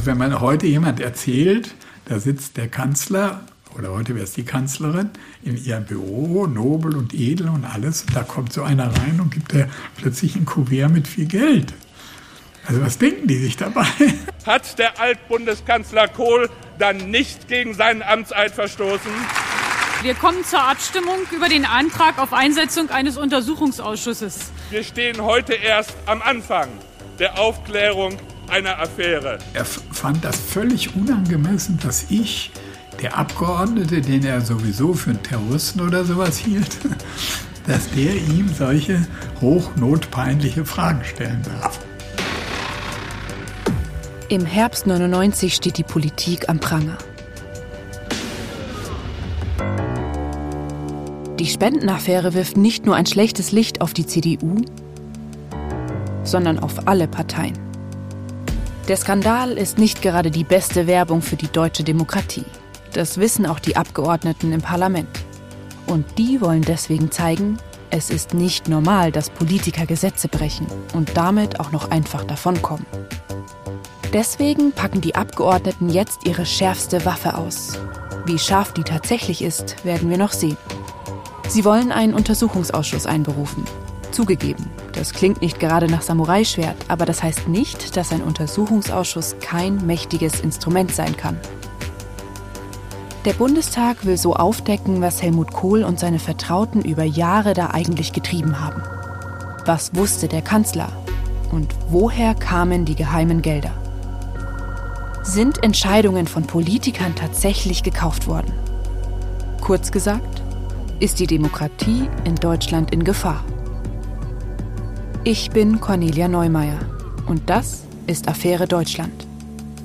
Also wenn man heute jemand erzählt, da sitzt der Kanzler oder heute wäre es die Kanzlerin, in ihrem Büro, nobel und edel und alles. Und da kommt so einer rein und gibt er plötzlich ein Kuvert mit viel Geld. Also was denken die sich dabei? Hat der Altbundeskanzler Kohl dann nicht gegen seinen Amtseid verstoßen? Wir kommen zur Abstimmung über den Antrag auf Einsetzung eines Untersuchungsausschusses. Wir stehen heute erst am Anfang der Aufklärung einer Affäre. Er fand das völlig unangemessen, dass ich der Abgeordnete, den er sowieso für einen Terroristen oder sowas hielt, dass der ihm solche hochnotpeinliche Fragen stellen darf. Im Herbst 99 steht die Politik am Pranger. Die Spendenaffäre wirft nicht nur ein schlechtes Licht auf die CDU, sondern auf alle Parteien. Der Skandal ist nicht gerade die beste Werbung für die deutsche Demokratie. Das wissen auch die Abgeordneten im Parlament. Und die wollen deswegen zeigen, es ist nicht normal, dass Politiker Gesetze brechen und damit auch noch einfach davonkommen. Deswegen packen die Abgeordneten jetzt ihre schärfste Waffe aus. Wie scharf die tatsächlich ist, werden wir noch sehen. Sie wollen einen Untersuchungsausschuss einberufen. Zugegeben, das klingt nicht gerade nach Samurai-Schwert, aber das heißt nicht, dass ein Untersuchungsausschuss kein mächtiges Instrument sein kann. Der Bundestag will so aufdecken, was Helmut Kohl und seine Vertrauten über Jahre da eigentlich getrieben haben. Was wusste der Kanzler? Und woher kamen die geheimen Gelder? Sind Entscheidungen von Politikern tatsächlich gekauft worden? Kurz gesagt, ist die Demokratie in Deutschland in Gefahr. Ich bin Cornelia Neumeier und das ist Affäre Deutschland.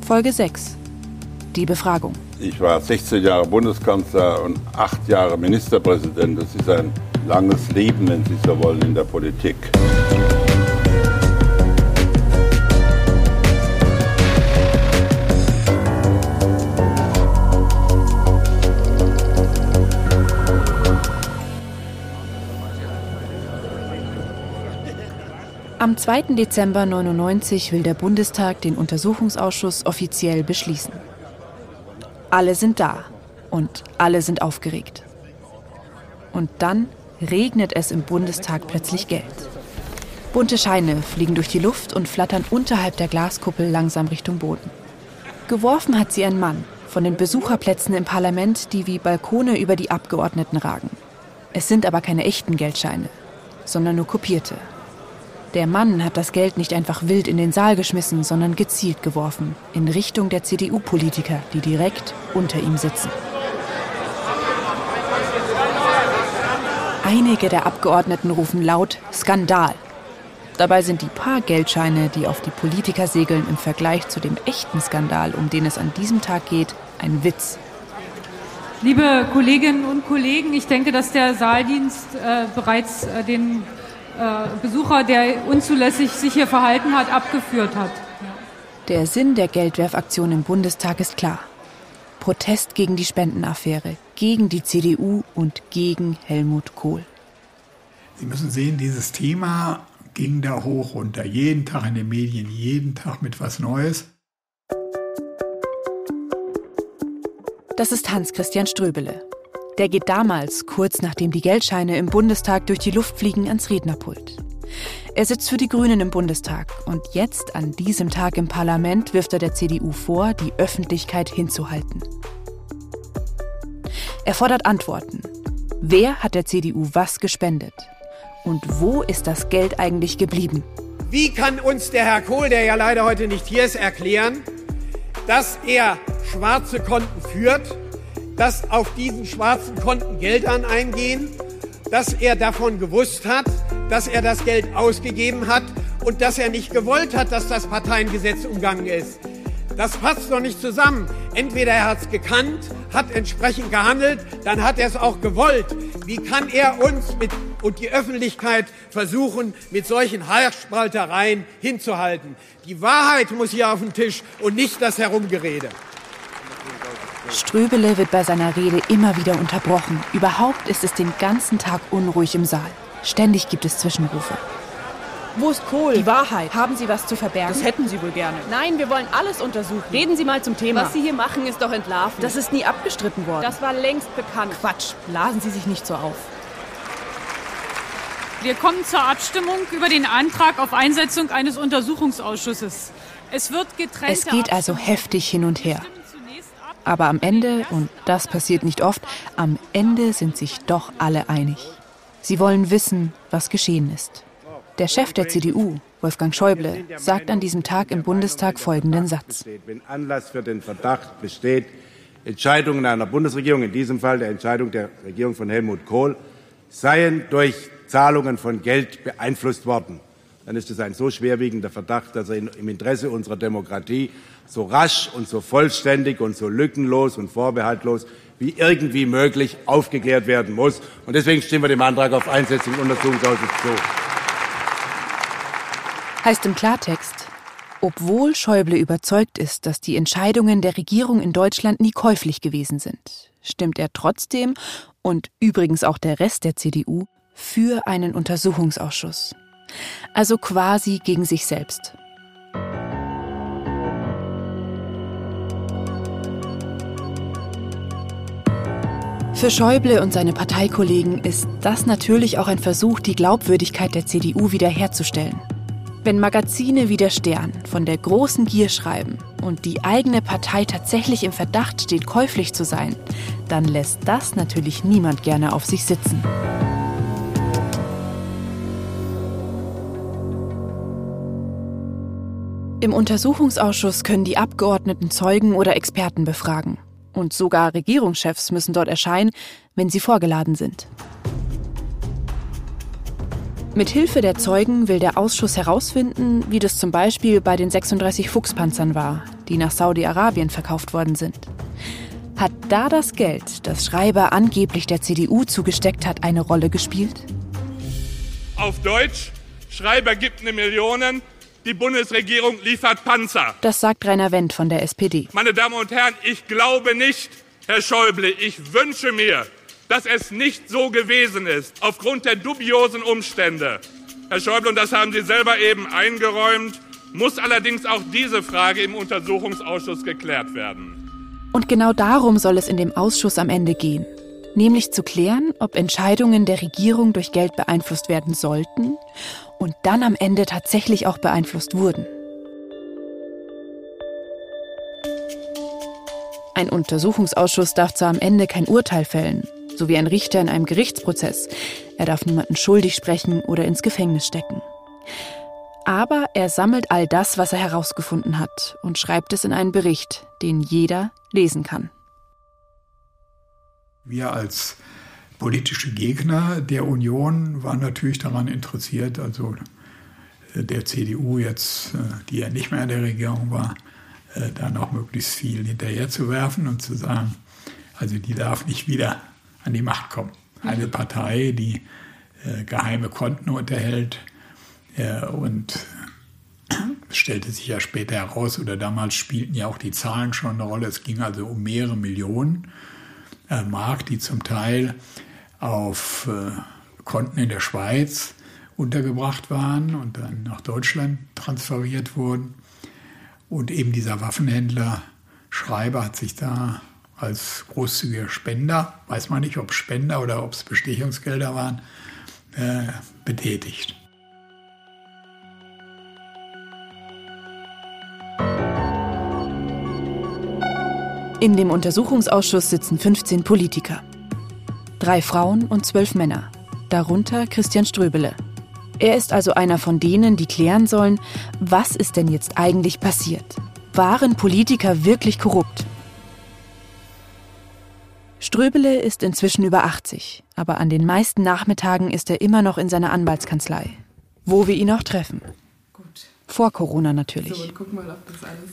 Folge 6. Die Befragung. Ich war 16 Jahre Bundeskanzler und acht Jahre Ministerpräsident. Das ist ein langes Leben, wenn Sie so wollen, in der Politik. Am 2. Dezember 1999 will der Bundestag den Untersuchungsausschuss offiziell beschließen. Alle sind da und alle sind aufgeregt. Und dann regnet es im Bundestag plötzlich Geld. Bunte Scheine fliegen durch die Luft und flattern unterhalb der Glaskuppel langsam Richtung Boden. Geworfen hat sie ein Mann von den Besucherplätzen im Parlament, die wie Balkone über die Abgeordneten ragen. Es sind aber keine echten Geldscheine, sondern nur kopierte. Der Mann hat das Geld nicht einfach wild in den Saal geschmissen, sondern gezielt geworfen, in Richtung der CDU-Politiker, die direkt unter ihm sitzen. Einige der Abgeordneten rufen laut Skandal. Dabei sind die paar Geldscheine, die auf die Politiker segeln, im Vergleich zu dem echten Skandal, um den es an diesem Tag geht, ein Witz. Liebe Kolleginnen und Kollegen, ich denke, dass der Saaldienst äh, bereits äh, den Besucher, der unzulässig sich hier verhalten hat, abgeführt hat. Der Sinn der Geldwerfaktion im Bundestag ist klar. Protest gegen die Spendenaffäre, gegen die CDU und gegen Helmut Kohl. Sie müssen sehen, dieses Thema ging da hoch runter. Jeden Tag in den Medien, jeden Tag mit was Neues. Das ist Hans-Christian Ströbele, der geht damals, kurz nachdem die Geldscheine im Bundestag durch die Luft fliegen, ans Rednerpult. Er sitzt für die Grünen im Bundestag und jetzt, an diesem Tag im Parlament, wirft er der CDU vor, die Öffentlichkeit hinzuhalten. Er fordert Antworten. Wer hat der CDU was gespendet? Und wo ist das Geld eigentlich geblieben? Wie kann uns der Herr Kohl, der ja leider heute nicht hier ist, erklären, dass er schwarze Konten führt dass auf diesen schwarzen Konten Geldern eingehen, dass er davon gewusst hat, dass er das Geld ausgegeben hat und dass er nicht gewollt hat, dass das Parteiengesetz umgangen ist. Das passt doch nicht zusammen. Entweder er hat es gekannt, hat entsprechend gehandelt, dann hat er es auch gewollt. Wie kann er uns mit, und die Öffentlichkeit versuchen, mit solchen Haarspaltereien hinzuhalten? Die Wahrheit muss hier auf den Tisch und nicht das Herumgerede. Ströbele wird bei seiner Rede immer wieder unterbrochen. Überhaupt ist es den ganzen Tag unruhig im Saal. Ständig gibt es Zwischenrufe. Wo ist Kohl? Die Wahrheit. Haben Sie was zu verbergen? Das hätten Sie wohl gerne. Nein, wir wollen alles untersuchen. Reden Sie mal zum Thema. Was Sie hier machen, ist doch entlarven. Das ist nie abgestritten worden. Das war längst bekannt. Quatsch. Blasen Sie sich nicht so auf. Wir kommen zur Abstimmung über den Antrag auf Einsetzung eines Untersuchungsausschusses. Es wird getrennt. Es geht also heftig hin und her. Aber am Ende, und das passiert nicht oft, am Ende sind sich doch alle einig. Sie wollen wissen, was geschehen ist. Der Chef der CDU, Wolfgang Schäuble, sagt an diesem Tag im Bundestag folgenden Satz. Wenn Anlass für den Verdacht besteht, Entscheidungen einer Bundesregierung, in diesem Fall der Entscheidung der Regierung von Helmut Kohl, seien durch Zahlungen von Geld beeinflusst worden, dann ist es ein so schwerwiegender Verdacht, dass er im Interesse unserer Demokratie so rasch und so vollständig und so lückenlos und vorbehaltlos wie irgendwie möglich aufgeklärt werden muss. Und deswegen stimmen wir dem Antrag auf Einsetzung des Untersuchungsausschusses zu. Heißt im Klartext, obwohl Schäuble überzeugt ist, dass die Entscheidungen der Regierung in Deutschland nie käuflich gewesen sind, stimmt er trotzdem und übrigens auch der Rest der CDU für einen Untersuchungsausschuss. Also quasi gegen sich selbst. Für Schäuble und seine Parteikollegen ist das natürlich auch ein Versuch, die Glaubwürdigkeit der CDU wiederherzustellen. Wenn Magazine wie der Stern von der großen Gier schreiben und die eigene Partei tatsächlich im Verdacht steht, käuflich zu sein, dann lässt das natürlich niemand gerne auf sich sitzen. Im Untersuchungsausschuss können die Abgeordneten Zeugen oder Experten befragen. Und sogar Regierungschefs müssen dort erscheinen, wenn sie vorgeladen sind. Mit Hilfe der Zeugen will der Ausschuss herausfinden, wie das zum Beispiel bei den 36 Fuchspanzern war, die nach Saudi-Arabien verkauft worden sind. Hat da das Geld, das Schreiber angeblich der CDU zugesteckt hat, eine Rolle gespielt? Auf Deutsch, Schreiber gibt eine Million, die Bundesregierung liefert Panzer. Das sagt Rainer Wendt von der SPD. Meine Damen und Herren, ich glaube nicht, Herr Schäuble, ich wünsche mir, dass es nicht so gewesen ist, aufgrund der dubiosen Umstände. Herr Schäuble, und das haben Sie selber eben eingeräumt, muss allerdings auch diese Frage im Untersuchungsausschuss geklärt werden. Und genau darum soll es in dem Ausschuss am Ende gehen. Nämlich zu klären, ob Entscheidungen der Regierung durch Geld beeinflusst werden sollten und dann am Ende tatsächlich auch beeinflusst wurden. Ein Untersuchungsausschuss darf zwar am Ende kein Urteil fällen, so wie ein Richter in einem Gerichtsprozess. Er darf niemanden schuldig sprechen oder ins Gefängnis stecken. Aber er sammelt all das, was er herausgefunden hat und schreibt es in einen Bericht, den jeder lesen kann. Wir als politische Gegner der Union waren natürlich daran interessiert, also äh, der CDU jetzt, äh, die ja nicht mehr in der Regierung war, äh, da noch möglichst viel hinterher zu werfen und zu sagen, also die darf nicht wieder an die Macht kommen. Eine Partei, die geheime Konten unterhält und es stellte sich ja später heraus, oder damals spielten ja auch die Zahlen schon eine Rolle. Es ging also um mehrere Millionen Mark, die zum Teil auf äh, Konten in der Schweiz untergebracht waren und dann nach Deutschland transferiert wurden. Und eben dieser Waffenhändler Schreiber hat sich da als großzügiger Spender, weiß man nicht, ob Spender oder ob es Bestechungsgelder waren, äh, betätigt. In dem Untersuchungsausschuss sitzen 15 Politiker. Drei Frauen und zwölf Männer, darunter Christian Ströbele. Er ist also einer von denen, die klären sollen, was ist denn jetzt eigentlich passiert? Waren Politiker wirklich korrupt? Ströbele ist inzwischen über 80, aber an den meisten Nachmittagen ist er immer noch in seiner Anwaltskanzlei, wo wir ihn auch treffen. Gut. Vor Corona natürlich. So, guck mal, ob das alles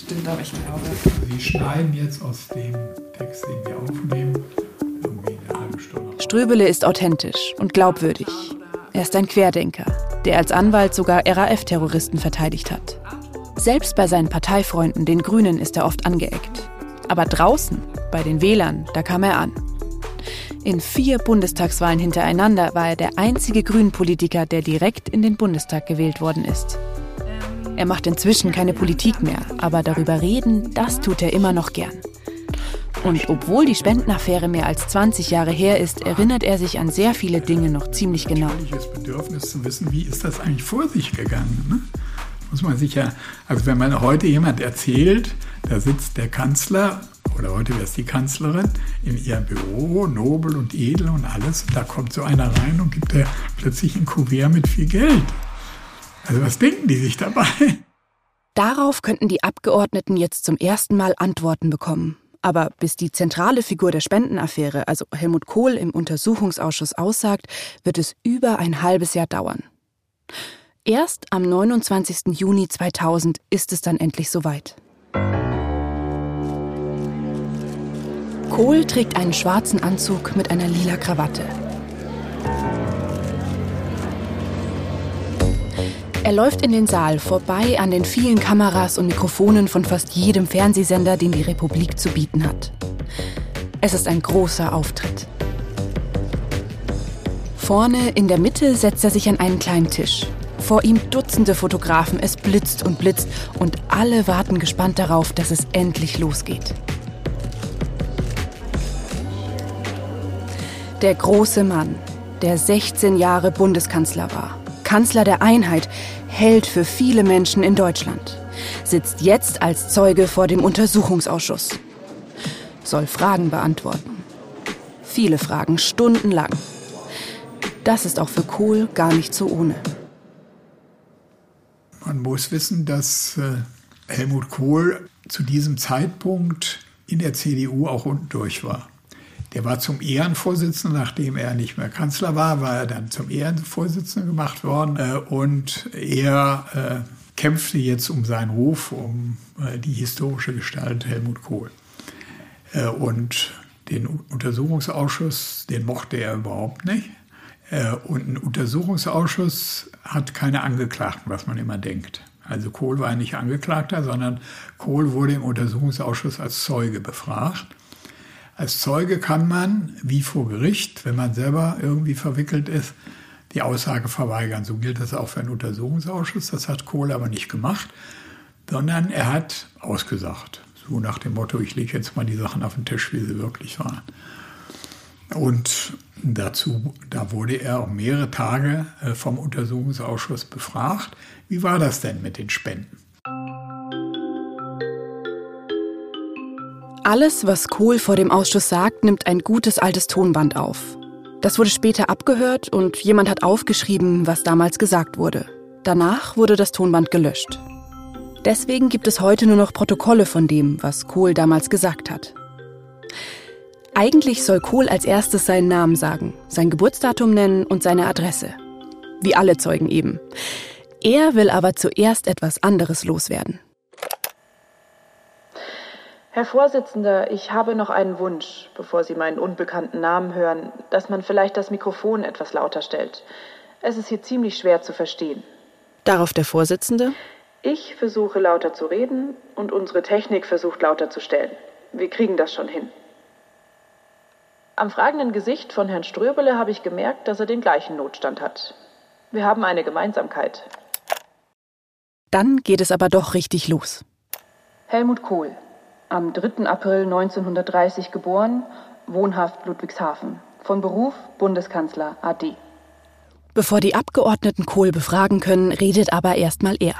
stimmt, aber ich glaube. Sie schneiden jetzt aus dem Text, den wir aufnehmen, Ströbele ist authentisch und glaubwürdig. Er ist ein Querdenker, der als Anwalt sogar RAF-Terroristen verteidigt hat. Selbst bei seinen Parteifreunden, den Grünen, ist er oft angeeckt. Aber draußen, bei den Wählern, da kam er an. In vier Bundestagswahlen hintereinander war er der einzige Grünen-Politiker, der direkt in den Bundestag gewählt worden ist. Er macht inzwischen keine Politik mehr, aber darüber reden, das tut er immer noch gern. Und obwohl die Spendenaffäre mehr als 20 Jahre her ist, erinnert er sich an sehr viele Dinge noch ziemlich genau. Das Bedürfnis zu wissen, wie ist das eigentlich vor sich gegangen? Ne? Muss man sich ja, also wenn man heute jemand erzählt, da sitzt der Kanzler oder heute wäre es die Kanzlerin in ihrem Büro, nobel und edel und alles, da kommt so einer rein und gibt er plötzlich ein Kuvert mit viel Geld. Also was denken die sich dabei? Darauf könnten die Abgeordneten jetzt zum ersten Mal Antworten bekommen. Aber bis die zentrale Figur der Spendenaffäre, also Helmut Kohl, im Untersuchungsausschuss aussagt, wird es über ein halbes Jahr dauern. Erst am 29. Juni 2000 ist es dann endlich soweit. Kohl trägt einen schwarzen Anzug mit einer lila Krawatte. Er läuft in den Saal vorbei an den vielen Kameras und Mikrofonen von fast jedem Fernsehsender, den die Republik zu bieten hat. Es ist ein großer Auftritt. Vorne in der Mitte setzt er sich an einen kleinen Tisch. Vor ihm Dutzende Fotografen, es blitzt und blitzt und alle warten gespannt darauf, dass es endlich losgeht. Der große Mann, der 16 Jahre Bundeskanzler war, Kanzler der Einheit, Held für viele Menschen in Deutschland, sitzt jetzt als Zeuge vor dem Untersuchungsausschuss. Soll Fragen beantworten. Viele Fragen, stundenlang. Das ist auch für Kohl gar nicht so ohne. Man muss wissen, dass äh, Helmut Kohl zu diesem Zeitpunkt in der CDU auch unten durch war. Der war zum Ehrenvorsitzenden, nachdem er nicht mehr Kanzler war, war er dann zum Ehrenvorsitzenden gemacht worden. Äh, und er äh, kämpfte jetzt um seinen Ruf, um äh, die historische Gestalt Helmut Kohl. Und den Untersuchungsausschuss, den mochte er überhaupt nicht. Und ein Untersuchungsausschuss hat keine Angeklagten, was man immer denkt. Also Kohl war nicht Angeklagter, sondern Kohl wurde im Untersuchungsausschuss als Zeuge befragt. Als Zeuge kann man, wie vor Gericht, wenn man selber irgendwie verwickelt ist, die Aussage verweigern. So gilt das auch für einen Untersuchungsausschuss. Das hat Kohl aber nicht gemacht, sondern er hat ausgesagt. So nach dem Motto, ich lege jetzt mal die Sachen auf den Tisch, wie sie wirklich waren. Und dazu, da wurde er auch mehrere Tage äh, vom Untersuchungsausschuss befragt. Wie war das denn mit den Spenden? Alles, was Kohl vor dem Ausschuss sagt, nimmt ein gutes altes Tonband auf. Das wurde später abgehört und jemand hat aufgeschrieben, was damals gesagt wurde. Danach wurde das Tonband gelöscht. Deswegen gibt es heute nur noch Protokolle von dem, was Kohl damals gesagt hat. Eigentlich soll Kohl als erstes seinen Namen sagen, sein Geburtsdatum nennen und seine Adresse. Wie alle Zeugen eben. Er will aber zuerst etwas anderes loswerden. Herr Vorsitzender, ich habe noch einen Wunsch, bevor Sie meinen unbekannten Namen hören, dass man vielleicht das Mikrofon etwas lauter stellt. Es ist hier ziemlich schwer zu verstehen. Darauf der Vorsitzende? Ich versuche lauter zu reden und unsere Technik versucht lauter zu stellen. Wir kriegen das schon hin. Am fragenden Gesicht von Herrn Ströbele habe ich gemerkt, dass er den gleichen Notstand hat. Wir haben eine Gemeinsamkeit. Dann geht es aber doch richtig los. Helmut Kohl, am 3. April 1930 geboren, wohnhaft Ludwigshafen. Von Beruf Bundeskanzler AD. Bevor die Abgeordneten Kohl befragen können, redet aber erstmal er.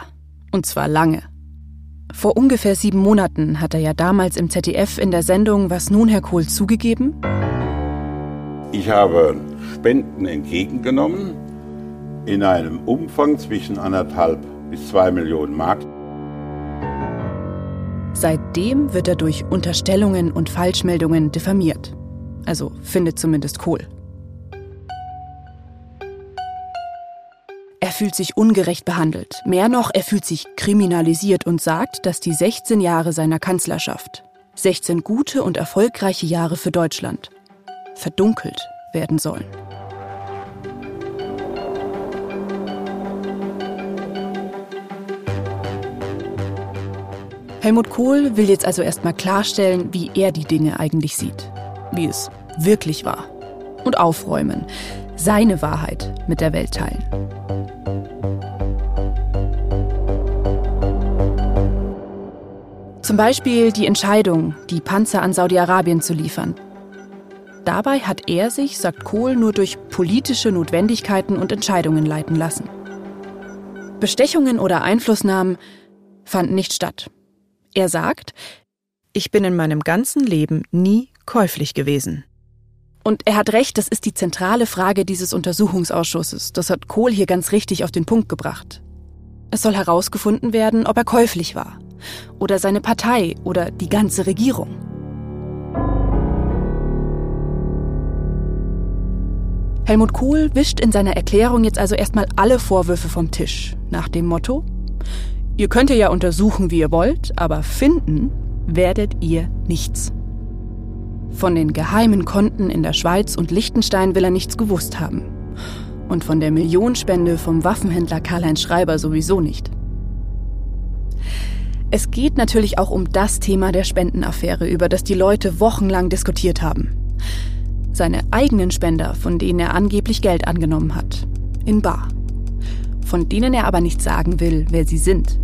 Und zwar lange. Vor ungefähr sieben Monaten hat er ja damals im ZDF in der Sendung Was nun, Herr Kohl, zugegeben? Ich habe Spenden entgegengenommen in einem Umfang zwischen anderthalb bis zwei Millionen Mark. Seitdem wird er durch Unterstellungen und Falschmeldungen diffamiert. Also findet zumindest Kohl. Er fühlt sich ungerecht behandelt. Mehr noch, er fühlt sich kriminalisiert und sagt, dass die 16 Jahre seiner Kanzlerschaft, 16 gute und erfolgreiche Jahre für Deutschland, verdunkelt werden sollen. Helmut Kohl will jetzt also erstmal klarstellen, wie er die Dinge eigentlich sieht. Wie es wirklich war. und aufräumen, seine Wahrheit mit der Welt teilen. Zum Beispiel die Entscheidung, die Panzer an Saudi-Arabien zu liefern. Dabei hat er sich, sagt Kohl, nur durch politische Notwendigkeiten und Entscheidungen leiten lassen. Bestechungen oder Einflussnahmen fanden nicht statt. Er sagt, ich bin in meinem ganzen Leben nie käuflich gewesen. Und er hat recht, das ist die zentrale Frage dieses Untersuchungsausschusses. Das hat Kohl hier ganz richtig auf den Punkt gebracht. Es soll herausgefunden werden, ob er käuflich war. Oder seine Partei oder die ganze Regierung. Helmut Kohl wischt in seiner Erklärung jetzt also erstmal alle Vorwürfe vom Tisch. Nach dem Motto, ihr könnt ja untersuchen, wie ihr wollt, aber finden werdet ihr nichts. Von den geheimen Konten in der Schweiz und Liechtenstein will er nichts gewusst haben. Und von der Millionenspende vom Waffenhändler Karl-Heinz Schreiber sowieso nicht. Es geht natürlich auch um das Thema der Spendenaffäre, über das die Leute wochenlang diskutiert haben. Seine eigenen Spender, von denen er angeblich Geld angenommen hat. In Bar. Von denen er aber nicht sagen will, wer sie sind.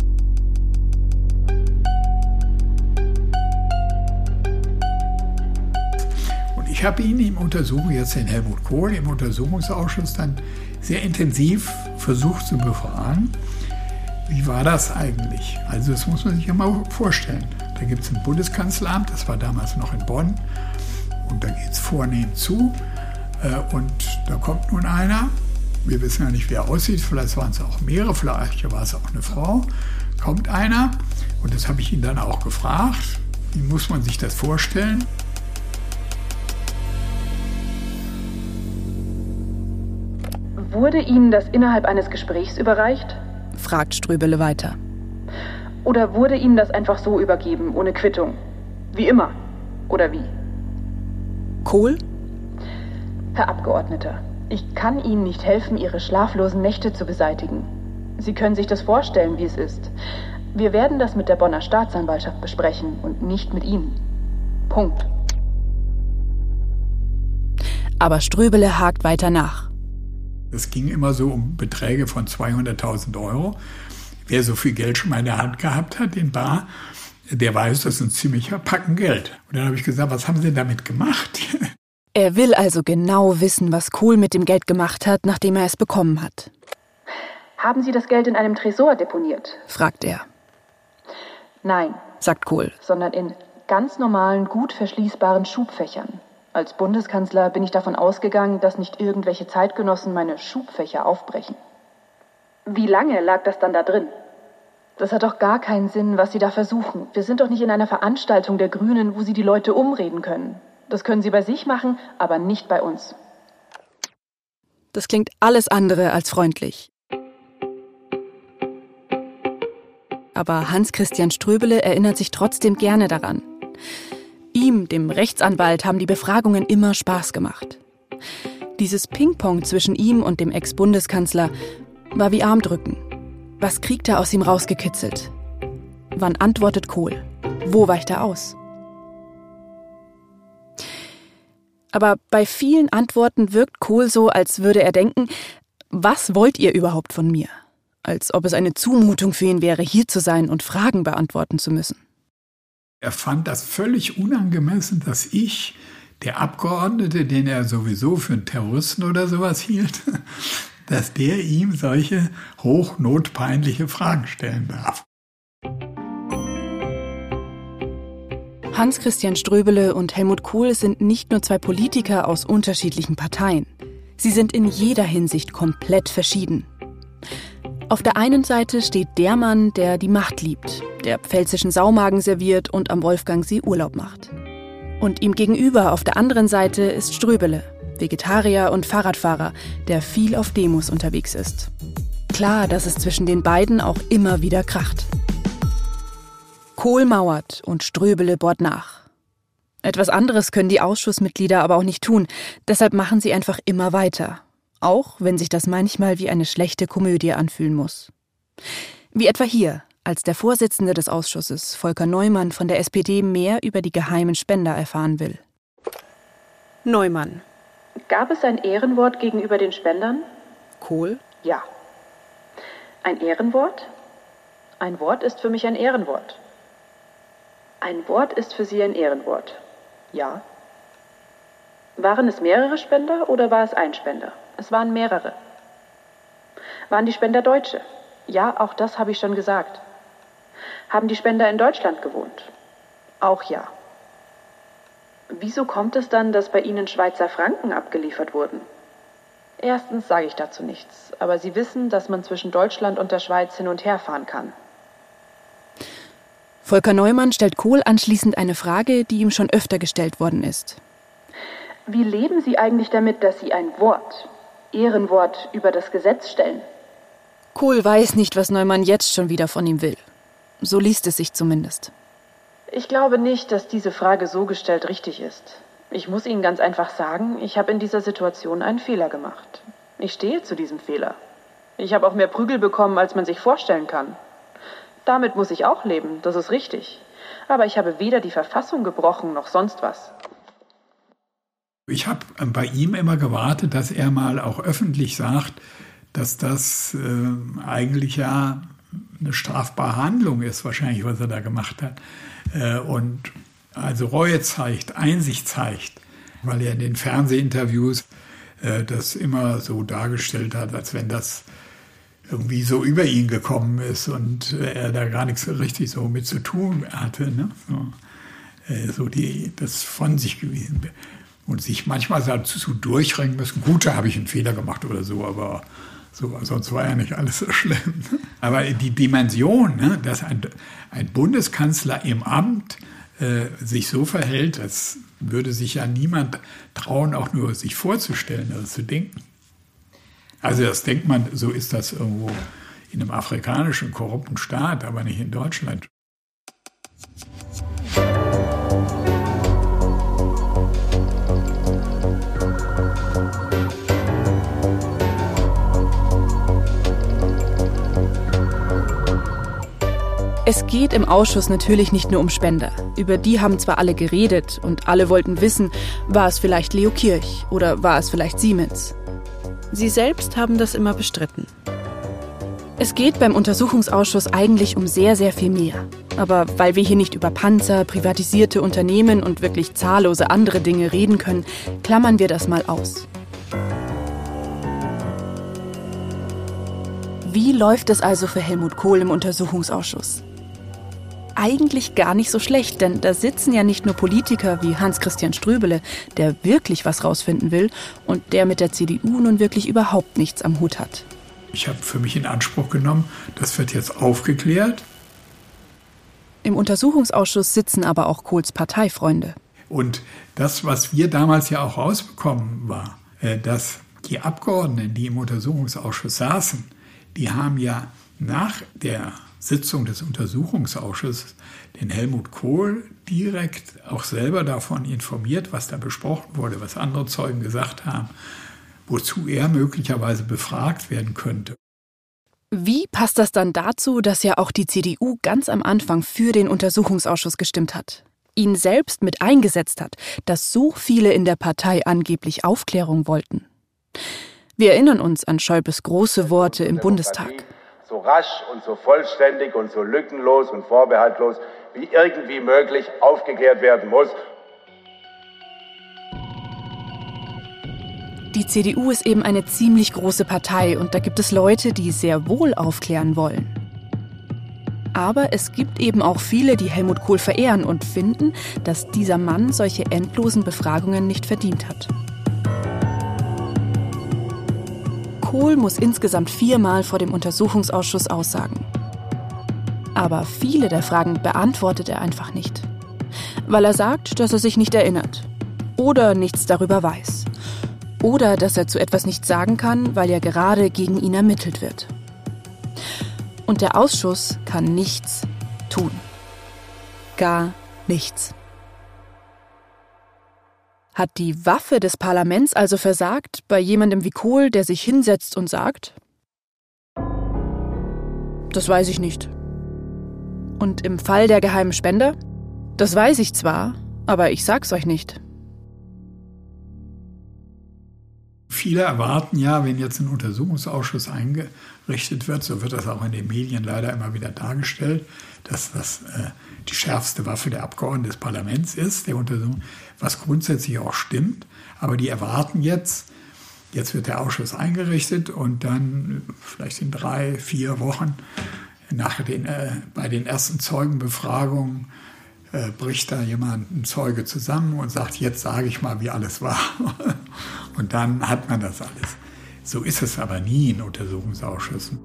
Ich habe ihn im Untersuchung, jetzt den Helmut Kohl, im Untersuchungsausschuss dann sehr intensiv versucht zu befragen. Wie war das eigentlich? Also das muss man sich ja mal vorstellen. Da gibt es ein Bundeskanzleramt, das war damals noch in Bonn, und da geht es vornehm zu. Äh, und da kommt nun einer, wir wissen ja nicht, wie er aussieht, vielleicht waren es auch mehrere, vielleicht war es auch eine Frau, kommt einer, und das habe ich ihn dann auch gefragt, wie muss man sich das vorstellen? Wurde Ihnen das innerhalb eines Gesprächs überreicht? fragt Ströbele weiter. Oder wurde Ihnen das einfach so übergeben, ohne Quittung? Wie immer. Oder wie? Kohl? Herr Abgeordneter, ich kann Ihnen nicht helfen, Ihre schlaflosen Nächte zu beseitigen. Sie können sich das vorstellen, wie es ist. Wir werden das mit der Bonner Staatsanwaltschaft besprechen und nicht mit Ihnen. Punkt. Aber Ströbele hakt weiter nach. Es ging immer so um Beträge von 200.000 Euro. Wer so viel Geld schon mal in der Hand gehabt hat, in Bar, der weiß, das ist ein ziemlicher Packen Geld. Und dann habe ich gesagt, was haben Sie damit gemacht? Er will also genau wissen, was Kohl mit dem Geld gemacht hat, nachdem er es bekommen hat. Haben Sie das Geld in einem Tresor deponiert? fragt er. Nein, sagt Kohl. Sondern in ganz normalen, gut verschließbaren Schubfächern. Als Bundeskanzler bin ich davon ausgegangen, dass nicht irgendwelche Zeitgenossen meine Schubfächer aufbrechen. Wie lange lag das dann da drin? Das hat doch gar keinen Sinn, was Sie da versuchen. Wir sind doch nicht in einer Veranstaltung der Grünen, wo Sie die Leute umreden können. Das können Sie bei sich machen, aber nicht bei uns. Das klingt alles andere als freundlich. Aber Hans-Christian Ströbele erinnert sich trotzdem gerne daran. Ihm, dem Rechtsanwalt, haben die Befragungen immer Spaß gemacht. Dieses Ping-Pong zwischen ihm und dem Ex-Bundeskanzler war wie Armdrücken. Was kriegt er aus ihm rausgekitzelt? Wann antwortet Kohl? Wo weicht er aus? Aber bei vielen Antworten wirkt Kohl so, als würde er denken, was wollt ihr überhaupt von mir? Als ob es eine Zumutung für ihn wäre, hier zu sein und Fragen beantworten zu müssen. Er fand das völlig unangemessen, dass ich, der Abgeordnete, den er sowieso für einen Terroristen oder sowas hielt, dass der ihm solche hochnotpeinliche Fragen stellen darf. Hans-Christian Ströbele und Helmut Kohl sind nicht nur zwei Politiker aus unterschiedlichen Parteien. Sie sind in jeder Hinsicht komplett verschieden. Auf der einen Seite steht der Mann, der die Macht liebt, der pfälzischen Saumagen serviert und am Wolfgangsee Urlaub macht. Und ihm gegenüber auf der anderen Seite ist Ströbele, Vegetarier und Fahrradfahrer, der viel auf Demos unterwegs ist. Klar, dass es zwischen den beiden auch immer wieder kracht. Kohl mauert und Ströbele bohrt nach. Etwas anderes können die Ausschussmitglieder aber auch nicht tun, deshalb machen sie einfach immer weiter auch wenn sich das manchmal wie eine schlechte Komödie anfühlen muss. Wie etwa hier, als der Vorsitzende des Ausschusses, Volker Neumann von der SPD, mehr über die geheimen Spender erfahren will. Neumann. Gab es ein Ehrenwort gegenüber den Spendern? Kohl? Ja. Ein Ehrenwort? Ein Wort ist für mich ein Ehrenwort. Ein Wort ist für Sie ein Ehrenwort. Ja. Waren es mehrere Spender oder war es ein Spender? Es waren mehrere. Waren die Spender Deutsche? Ja, auch das habe ich schon gesagt. Haben die Spender in Deutschland gewohnt? Auch ja. Wieso kommt es dann, dass bei Ihnen Schweizer Franken abgeliefert wurden? Erstens sage ich dazu nichts, aber Sie wissen, dass man zwischen Deutschland und der Schweiz hin und her fahren kann. Volker Neumann stellt Kohl anschließend eine Frage, die ihm schon öfter gestellt worden ist. Wie leben Sie eigentlich damit, dass Sie ein Wort, Ehrenwort, über das Gesetz stellen? Kohl weiß nicht, was Neumann jetzt schon wieder von ihm will. So liest es sich zumindest. Ich glaube nicht, dass diese Frage so gestellt richtig ist. Ich muss Ihnen ganz einfach sagen, ich habe in dieser Situation einen Fehler gemacht. Ich stehe zu diesem Fehler. Ich habe auch mehr Prügel bekommen, als man sich vorstellen kann. Damit muss ich auch leben, das ist richtig. Aber ich habe weder die Verfassung gebrochen noch sonst was. Ich habe bei ihm immer gewartet, dass er mal auch öffentlich sagt, dass das äh, eigentlich ja eine strafbare Handlung ist, wahrscheinlich, was er da gemacht hat. Äh, und also Reue zeigt, Einsicht zeigt, weil er in den Fernsehinterviews äh, das immer so dargestellt hat, als wenn das irgendwie so über ihn gekommen ist und er da gar nichts richtig so mit zu tun hatte. Ne? So, äh, so die, das von sich gewesen und sich manchmal dazu durchringen müssen. Gut, da habe ich einen Fehler gemacht oder so, aber so, sonst war ja nicht alles so schlimm. Aber die Dimension, ne, dass ein, ein Bundeskanzler im Amt äh, sich so verhält, das würde sich ja niemand trauen, auch nur sich vorzustellen, also zu denken. Also das denkt man, so ist das irgendwo in einem afrikanischen korrupten Staat, aber nicht in Deutschland. Es geht im Ausschuss natürlich nicht nur um Spender. Über die haben zwar alle geredet und alle wollten wissen, war es vielleicht Leo Kirch oder war es vielleicht Siemens. Sie selbst haben das immer bestritten. Es geht beim Untersuchungsausschuss eigentlich um sehr, sehr viel mehr. Aber weil wir hier nicht über Panzer, privatisierte Unternehmen und wirklich zahllose andere Dinge reden können, klammern wir das mal aus. Wie läuft es also für Helmut Kohl im Untersuchungsausschuss? Eigentlich gar nicht so schlecht, denn da sitzen ja nicht nur Politiker wie Hans-Christian Ströbele, der wirklich was rausfinden will und der mit der CDU nun wirklich überhaupt nichts am Hut hat. Ich habe für mich in Anspruch genommen, das wird jetzt aufgeklärt. Im Untersuchungsausschuss sitzen aber auch Kohls Parteifreunde. Und das, was wir damals ja auch rausbekommen, war, äh, dass die Abgeordneten, die im Untersuchungsausschuss saßen, die haben ja nach der Sitzung des Untersuchungsausschusses den Helmut Kohl direkt auch selber davon informiert, was da besprochen wurde, was andere Zeugen gesagt haben, wozu er möglicherweise befragt werden könnte. Wie passt das dann dazu, dass ja auch die CDU ganz am Anfang für den Untersuchungsausschuss gestimmt hat? Ihn selbst mit eingesetzt hat, dass so viele in der Partei angeblich Aufklärung wollten. Wir erinnern uns an Schäubes große Worte im Bundestag so rasch und so vollständig und so lückenlos und vorbehaltlos wie irgendwie möglich aufgeklärt werden muss. Die CDU ist eben eine ziemlich große Partei und da gibt es Leute, die sehr wohl aufklären wollen. Aber es gibt eben auch viele, die Helmut Kohl verehren und finden, dass dieser Mann solche endlosen Befragungen nicht verdient hat. Kohl muss insgesamt viermal vor dem Untersuchungsausschuss aussagen. Aber viele der Fragen beantwortet er einfach nicht. Weil er sagt, dass er sich nicht erinnert. Oder nichts darüber weiß. Oder dass er zu etwas nichts sagen kann, weil ja gerade gegen ihn ermittelt wird. Und der Ausschuss kann nichts tun. Gar nichts. Hat die Waffe des Parlaments also versagt bei jemandem wie Kohl, der sich hinsetzt und sagt? Das weiß ich nicht. Und im Fall der geheimen Spender? Das weiß ich zwar, aber ich sag's euch nicht. Viele erwarten ja, wenn jetzt ein Untersuchungsausschuss eingerichtet wird, so wird das auch in den Medien leider immer wieder dargestellt, dass das äh, die schärfste Waffe der Abgeordneten des Parlaments ist, der Untersuchung, was grundsätzlich auch stimmt. Aber die erwarten jetzt, jetzt wird der Ausschuss eingerichtet und dann vielleicht in drei, vier Wochen nach den, äh, bei den ersten Zeugenbefragungen äh, bricht da jemand, ein Zeuge zusammen und sagt, jetzt sage ich mal, wie alles war. und dann hat man das alles. So ist es aber nie in Untersuchungsausschüssen.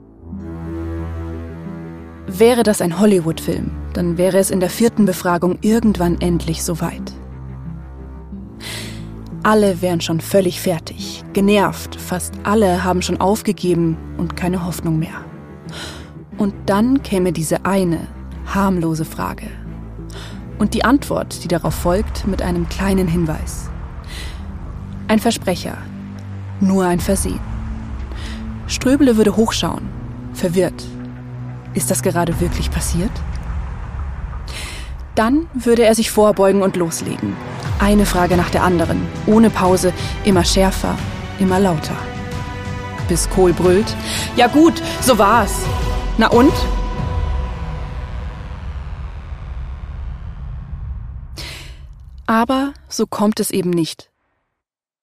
Wäre das ein Hollywood-Film, dann wäre es in der vierten Befragung irgendwann endlich soweit. Alle wären schon völlig fertig, genervt, fast alle haben schon aufgegeben und keine Hoffnung mehr. Und dann käme diese eine, harmlose Frage. Und die Antwort, die darauf folgt, mit einem kleinen Hinweis. Ein Versprecher, nur ein Versehen. Ströbele würde hochschauen, verwirrt. Ist das gerade wirklich passiert? Dann würde er sich vorbeugen und loslegen. Eine Frage nach der anderen, ohne Pause, immer schärfer, immer lauter. Bis Kohl brüllt: Ja gut, so war's. Na und? Aber so kommt es eben nicht.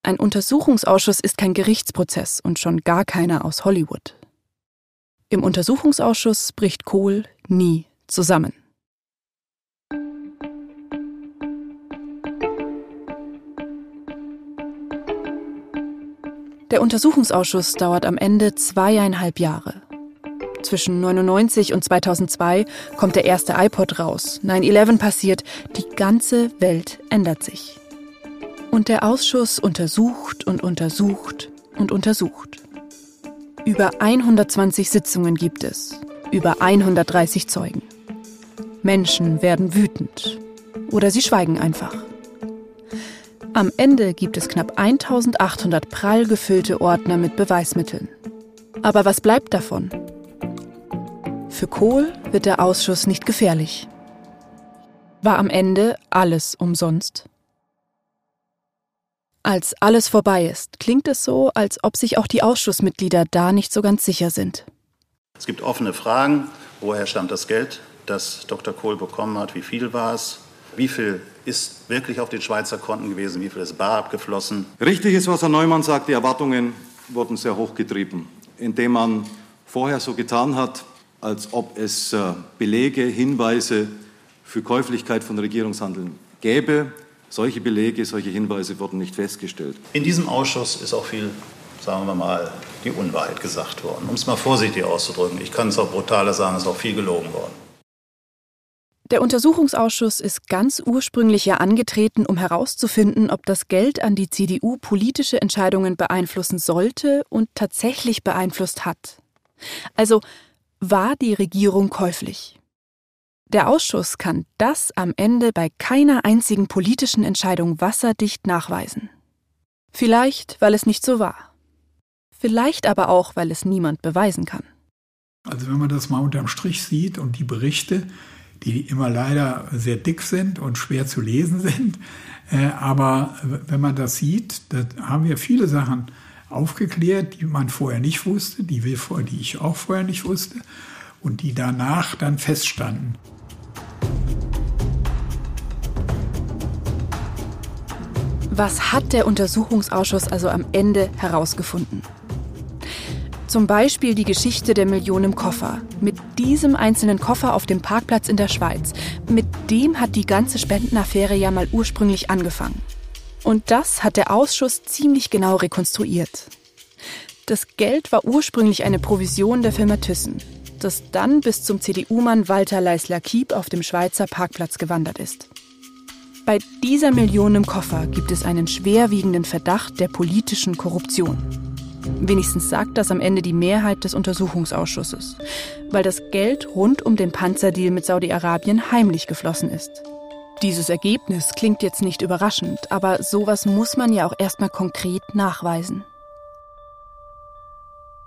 Ein Untersuchungsausschuss ist kein Gerichtsprozess und schon gar keiner aus Hollywood. Im Untersuchungsausschuss bricht Kohl nie zusammen. Der Untersuchungsausschuss dauert am Ende zweieinhalb Jahre. Zwischen 99 und 2002 kommt der erste iPod raus, 9-11 passiert, die ganze Welt ändert sich. Und der Ausschuss untersucht und untersucht und untersucht. Über 120 Sitzungen gibt es, über 130 Zeugen. Menschen werden wütend oder sie schweigen einfach. Am Ende gibt es knapp 1800 prall gefüllte Ordner mit Beweismitteln. Aber was bleibt davon? Für Kohl wird der Ausschuss nicht gefährlich. War am Ende alles umsonst? Als alles vorbei ist, klingt es so, als ob sich auch die Ausschussmitglieder da nicht so ganz sicher sind. Es gibt offene Fragen. Woher stammt das Geld, das Dr. Kohl bekommen hat? Wie viel war es? Wie viel ist wirklich auf den Schweizer Konten gewesen? Wie viel ist bar abgeflossen? Richtig ist, was Herr Neumann sagt, die Erwartungen wurden sehr hoch getrieben, indem man vorher so getan hat, als ob es äh, Belege, Hinweise für Käuflichkeit von Regierungshandeln gäbe. Solche Belege, solche Hinweise wurden nicht festgestellt. In diesem Ausschuss ist auch viel, sagen wir mal, die Unwahrheit gesagt worden. Um es mal vorsichtig auszudrücken. Ich kann es auch brutaler sagen, es ist auch viel gelogen worden. Der Untersuchungsausschuss ist ganz ursprünglich ja angetreten, um herauszufinden, ob das Geld an die CDU politische Entscheidungen beeinflussen sollte und tatsächlich beeinflusst hat. Also war die Regierung käuflich? Der Ausschuss kann das am Ende bei keiner einzigen politischen Entscheidung wasserdicht nachweisen. Vielleicht, weil es nicht so war. Vielleicht aber auch, weil es niemand beweisen kann. Also wenn man das mal unterm Strich sieht und die Berichte, die immer leider sehr dick sind und schwer zu lesen sind, äh, aber wenn man das sieht, da haben wir viele Sachen aufgeklärt, die man vorher nicht wusste, die, wir die ich auch vorher nicht wusste und die danach dann feststanden. Was hat der Untersuchungsausschuss also am Ende herausgefunden? Zum Beispiel die Geschichte der Millionen im Koffer. Mit diesem einzelnen Koffer auf dem Parkplatz in der Schweiz. Mit dem hat die ganze Spendenaffäre ja mal ursprünglich angefangen. Und das hat der Ausschuss ziemlich genau rekonstruiert. Das Geld war ursprünglich eine Provision der Firma Thyssen, das dann bis zum CDU-Mann Walter Leisler-Kiep auf dem Schweizer Parkplatz gewandert ist. Bei dieser Million im Koffer gibt es einen schwerwiegenden Verdacht der politischen Korruption. Wenigstens sagt das am Ende die Mehrheit des Untersuchungsausschusses, weil das Geld rund um den Panzerdeal mit Saudi-Arabien heimlich geflossen ist. Dieses Ergebnis klingt jetzt nicht überraschend, aber sowas muss man ja auch erstmal konkret nachweisen.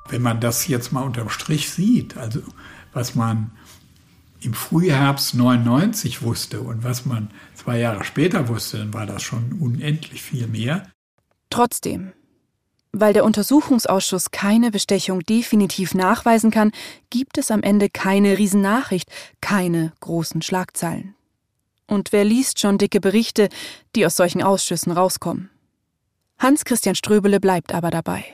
Wenn man das jetzt mal unterm Strich sieht, also was man im Frühherbst 99 wusste und was man zwei Jahre später wusste, dann war das schon unendlich viel mehr. Trotzdem, Weil der Untersuchungsausschuss keine Bestechung definitiv nachweisen kann, gibt es am Ende keine Riesennachricht, keine großen Schlagzeilen. Und wer liest schon dicke Berichte, die aus solchen Ausschüssen rauskommen? Hans-Christian Ströbele bleibt aber dabei.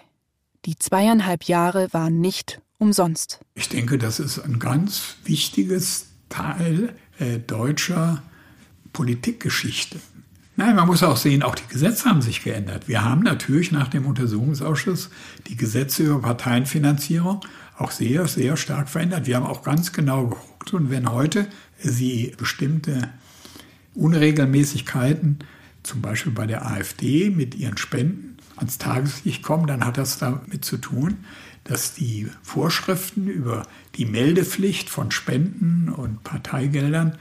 Die zweieinhalb Jahre waren nicht umsonst. Ich denke, das ist ein ganz wichtiges Teil äh, deutscher Politikgeschichte. Nein, man muss auch sehen, auch die Gesetze haben sich geändert. Wir haben natürlich nach dem Untersuchungsausschuss die Gesetze über Parteienfinanzierung auch sehr, sehr stark verändert. Wir haben auch ganz genau geguckt und wenn heute Sie bestimmte Unregelmäßigkeiten, zum Beispiel bei der AfD mit ihren Spenden, ans Tageslicht kommen, dann hat das damit zu tun, dass die Vorschriften über die Meldepflicht von Spenden und Parteigeldern,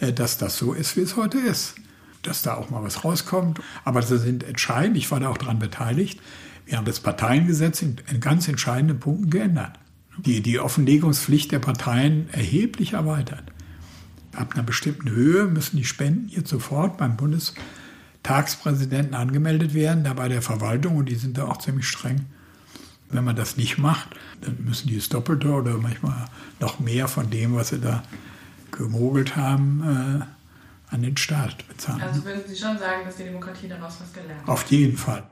äh, dass das so ist, wie es heute ist dass da auch mal was rauskommt. Aber sie sind entscheidend. Ich war da auch daran beteiligt. Wir haben das Parteiengesetz in, in ganz entscheidenden Punkten geändert. Die, die Offenlegungspflicht der Parteien erheblich erweitert. Ab einer bestimmten Höhe müssen die Spenden jetzt sofort beim Bundestagspräsidenten angemeldet werden, da bei der Verwaltung, und die sind da auch ziemlich streng. Wenn man das nicht macht, dann müssen die das Doppelte oder manchmal noch mehr von dem, was sie da gemogelt haben, äh, an den Staat bezahlen. Also würden Sie schon sagen, dass die Demokratie daraus was gelernt hat? Auf jeden Fall.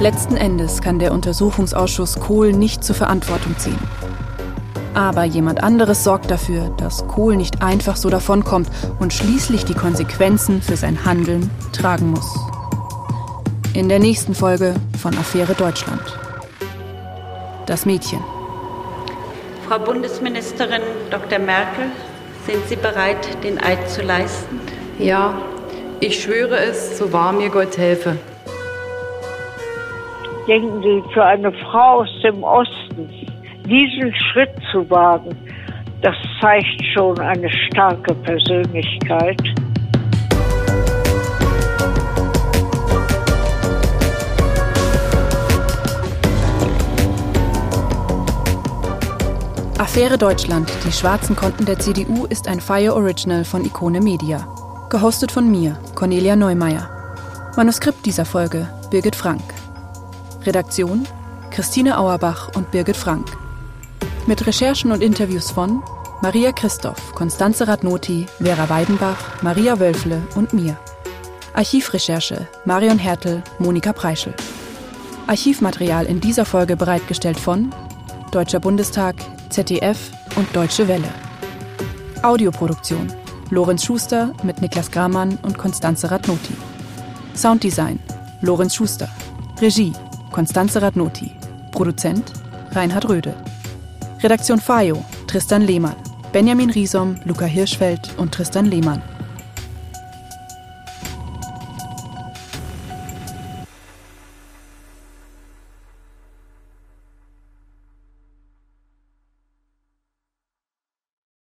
Letzten Endes kann der Untersuchungsausschuss Kohl nicht zur Verantwortung ziehen. Aber jemand anderes sorgt dafür, dass Kohl nicht einfach so davonkommt und schließlich die Konsequenzen für sein Handeln tragen muss. In der nächsten Folge von Affäre Deutschland. Das Mädchen. Frau Bundesministerin Dr. Merkel, sind Sie bereit, den Eid zu leisten? Ja, ich schwöre es, so wahr mir Gott helfe. Denken Sie, für eine Frau aus dem Osten diesen Schritt zu wagen, das zeigt schon eine starke Persönlichkeit. Affäre Deutschland, die schwarzen Konten der CDU ist ein Fire Original von Ikone Media. Gehostet von mir, Cornelia Neumeier. Manuskript dieser Folge, Birgit Frank. Redaktion, Christine Auerbach und Birgit Frank. Mit Recherchen und Interviews von Maria Christoph, Konstanze Radnoti, Vera Weidenbach, Maria Wölfle und mir. Archivrecherche Marion Hertel, Monika Preischel. Archivmaterial in dieser Folge bereitgestellt von Deutscher Bundestag, ZDF und Deutsche Welle. Audioproduktion Lorenz Schuster mit Niklas Gramann und Konstanze Radnoti. Sounddesign Lorenz Schuster. Regie Konstanze Radnoti. Produzent Reinhard Röde. Redaktion FAJO, Tristan Lehmann, Benjamin Riesom, Luca Hirschfeld und Tristan Lehmann.